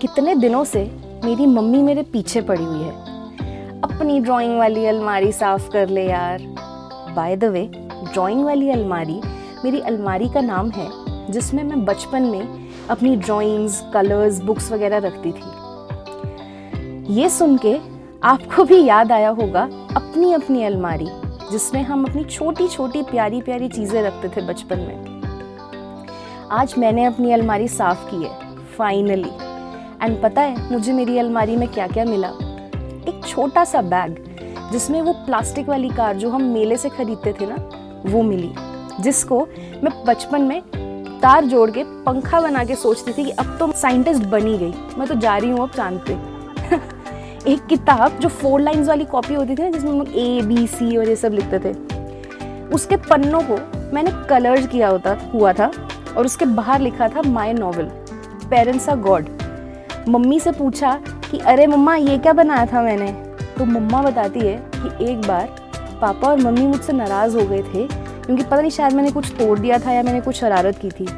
कितने दिनों से मेरी मम्मी मेरे पीछे पड़ी हुई है। अपनी ड्राइंग वाली अलमारी साफ़ कर ले यार। बाय द वे ड्राइंग वाली अलमारी मेरी अलमारी का नाम है, जिसमें मैं बचपन में अपनी ड्राइंग्स कलर्स बुक्स वगैरह रखती थी। ये सुन के आपको भी याद आया होगा अपनी अपनी अलमारी। जिसमें हम अपनी छोटी छोटी, प्यारी प्यारी चीज़ें रखते थे बचपन में। आज मैंने अपनी अलमारी साफ़ की है फाइनली एंड पता है, मुझे मेरी अलमारी में क्या क्या मिला? एक छोटा सा बैग, जिसमें वो प्लास्टिक वाली कार जो हम मेले से खरीदते थे ना, वो मिली। जिसको मैं बचपन में तार जोड़ के पंखा बना के सोचती थी कि अब तो साइंटिस्ट बनी गई। मैं तो जा रही हूँ अब चाँद पे एक किताब जो फोर लाइंस वाली कॉपी होती थी ना, जिसमें हम लोग ए बी सी और ये सब लिखते थे। उसके पन्नों को मैंने कलर्स किया होता, हुआ था, और उसके बाहर लिखा था my novel parents are god mummy से पूछा कि, अरे मम्मा, ये क्या बनाया था मैंने? तो मम्मा बताती है कि एक बार पापा और मम्मी मुझसे नाराज़ हो गए थे, क्योंकि पता नहीं, शायद मैंने कुछ तोड़ दिया था या मैंने कुछ शरारत की थी।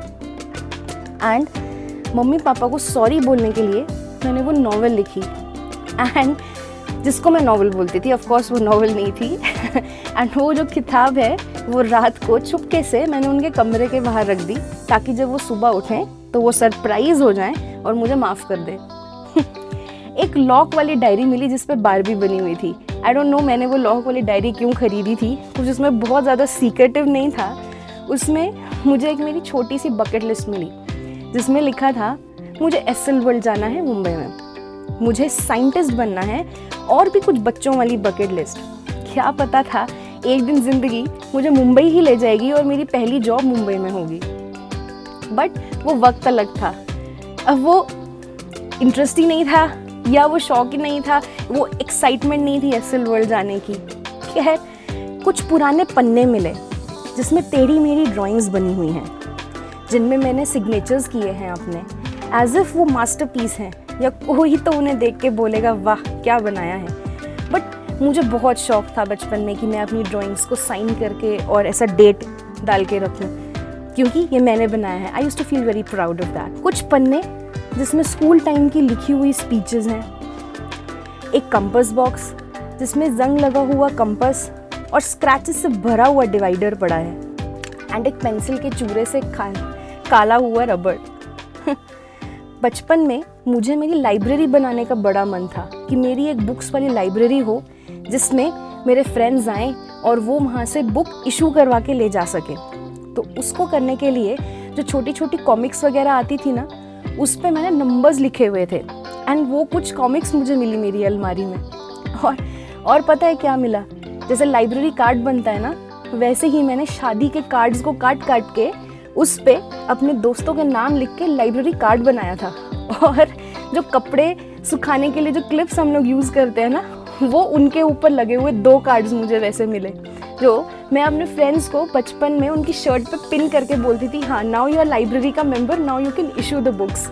एंड मम्मी पापा को सॉरी बोलने के लिए मैंने वो नॉवल लिखी। एंड जिसको मैं नॉवल बोलती थी ऑफ़ कोर्स वो नॉवल नहीं थी। एंड वो जो किताब है, वो रात को छुपके से मैंने उनके कमरे के बाहर रख दी ताकि जब वो सुबह उठें तो वो सरप्राइज़ हो जाएँ और मुझे माफ़ कर दें। एक लॉक वाली डायरी मिली जिस पर बारबी बनी हुई थी। आई डोंट नो मैंने वो लॉक वाली डायरी क्यों खरीदी थी कुछ उसमें बहुत ज़्यादा सीक्रेटिव नहीं था। उसमें मुझे एक मेरी छोटी सी बकेट लिस्ट मिली, जिसमें लिखा था, मुझे एसएल वर्ल्ड जाना है मुंबई में। मुझे साइंटिस्ट बनना है और भी कुछ बच्चों वाली बकेट लिस्ट क्या पता था, एक दिन ज़िंदगी मुझे मुंबई ही ले जाएगी और मेरी पहली जॉब मुंबई में होगी। बट वो वक्त अलग था। अब वो इंटरेस्ट ही नहीं था, या वो शौक ही नहीं था, वो एक्साइटमेंट नहीं थी एस वर्ल्ड जाने की। खैर, कुछ पुराने पन्ने मिले, जिसमें तेरी मेरी ड्राइंग्स बनी हुई हैं, जिनमें मैंने सिग्नेचर्स किए हैं अपने एज इफ़ वो मास्टर पीस हैं। या कोई तो उन्हें देख के बोलेगा, वाह, क्या बनाया है? बट मुझे बहुत शौक था बचपन में कि मैं अपनी ड्राइंग्स को साइन करके और ऐसा डेट डाल के रखूँ। क्योंकि ये मैंने बनाया है। I used to feel very proud of that कुछ पन्ने जिसमें स्कूल टाइम की लिखी हुई स्पीचेस हैं। एक कंपस बॉक्स जिसमें जंग लगा हुआ कंपस और स्क्रैचेस से भरा हुआ डिवाइडर पड़ा है। एंड एक पेंसिल के चूरे से काला हुआ रबड़ बचपन में मुझे मेरी लाइब्रेरी बनाने का बड़ा मन था कि मेरी एक बुक्स वाली लाइब्रेरी हो, जिसमें मेरे फ्रेंड्स आएँ और वो वहाँ से बुक इशू करवा के ले जा सके। तो उसको करने के लिए जो छोटी छोटी कॉमिक्स वगैरह आती थी ना, उस पर मैंने नंबर्स लिखे हुए थे। एंड वो कुछ कॉमिक्स मुझे मिली मेरी अलमारी में। और और पता है क्या मिला? जैसे लाइब्रेरी कार्ड बनता है ना, वैसे ही मैंने शादी के कार्ड्स को काट काट के उस पर अपने दोस्तों के नाम लिख के लाइब्रेरी कार्ड बनाया था। और जो कपड़े सुखाने के लिए जो क्लिप्स हम लोग यूज़ करते हैं ना, वो उनके ऊपर लगे हुए दो कार्ड्स मुझे वैसे मिले, जो मैं अपने फ्रेंड्स को बचपन में उनकी शर्ट पे पिन करके बोलती थी हाँ नाउ यू आर लाइब्रेरी का member now you can issue the books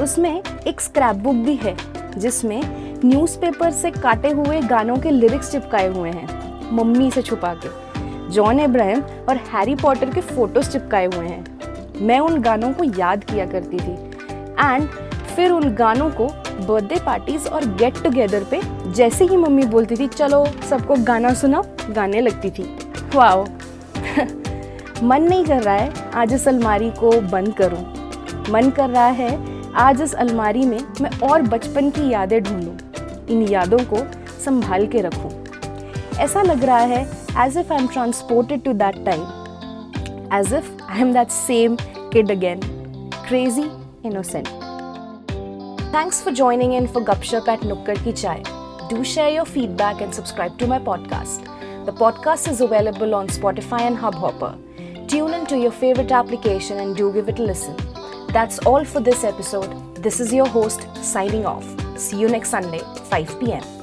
उसमें एक स्क्रैप बुक भी है, जिसमें न्यूज़पेपर से काटे हुए गानों के लिरिक्स चिपकाए हुए हैं, मम्मी से छुपा के। जॉन एब्राहम और हैरी पॉटर के फ़ोटोज़ चिपकाए हुए हैं। मैं उन गानों को याद किया करती थी। एंड फिर उन गानों को बर्थडे पार्टीज़ और गेट टुगेदर पे जैसे ही मम्मी बोलती थी, चलो, सबको गाना सुना गाने लगती थी। वाओ मन नहीं कर रहा है, आज इस अलमारी को बंद करूँ। मन कर रहा है, आज इस अलमारी में मैं और बचपन की यादें ढूंढूं। इन यादों को संभाल के रखूँ। ऐसा लग रहा है as if I am transported to that time as if I am that same kid again crazy innocent Thanks for joining in for Gupshup at Nukkar Ki Chai. Do share your feedback and subscribe to my podcast. The podcast is available on Spotify and Hubhopper. Tune into your favorite application and do give it a listen. That's all for this episode. This is your host signing off. See you next Sunday, 5 p.m.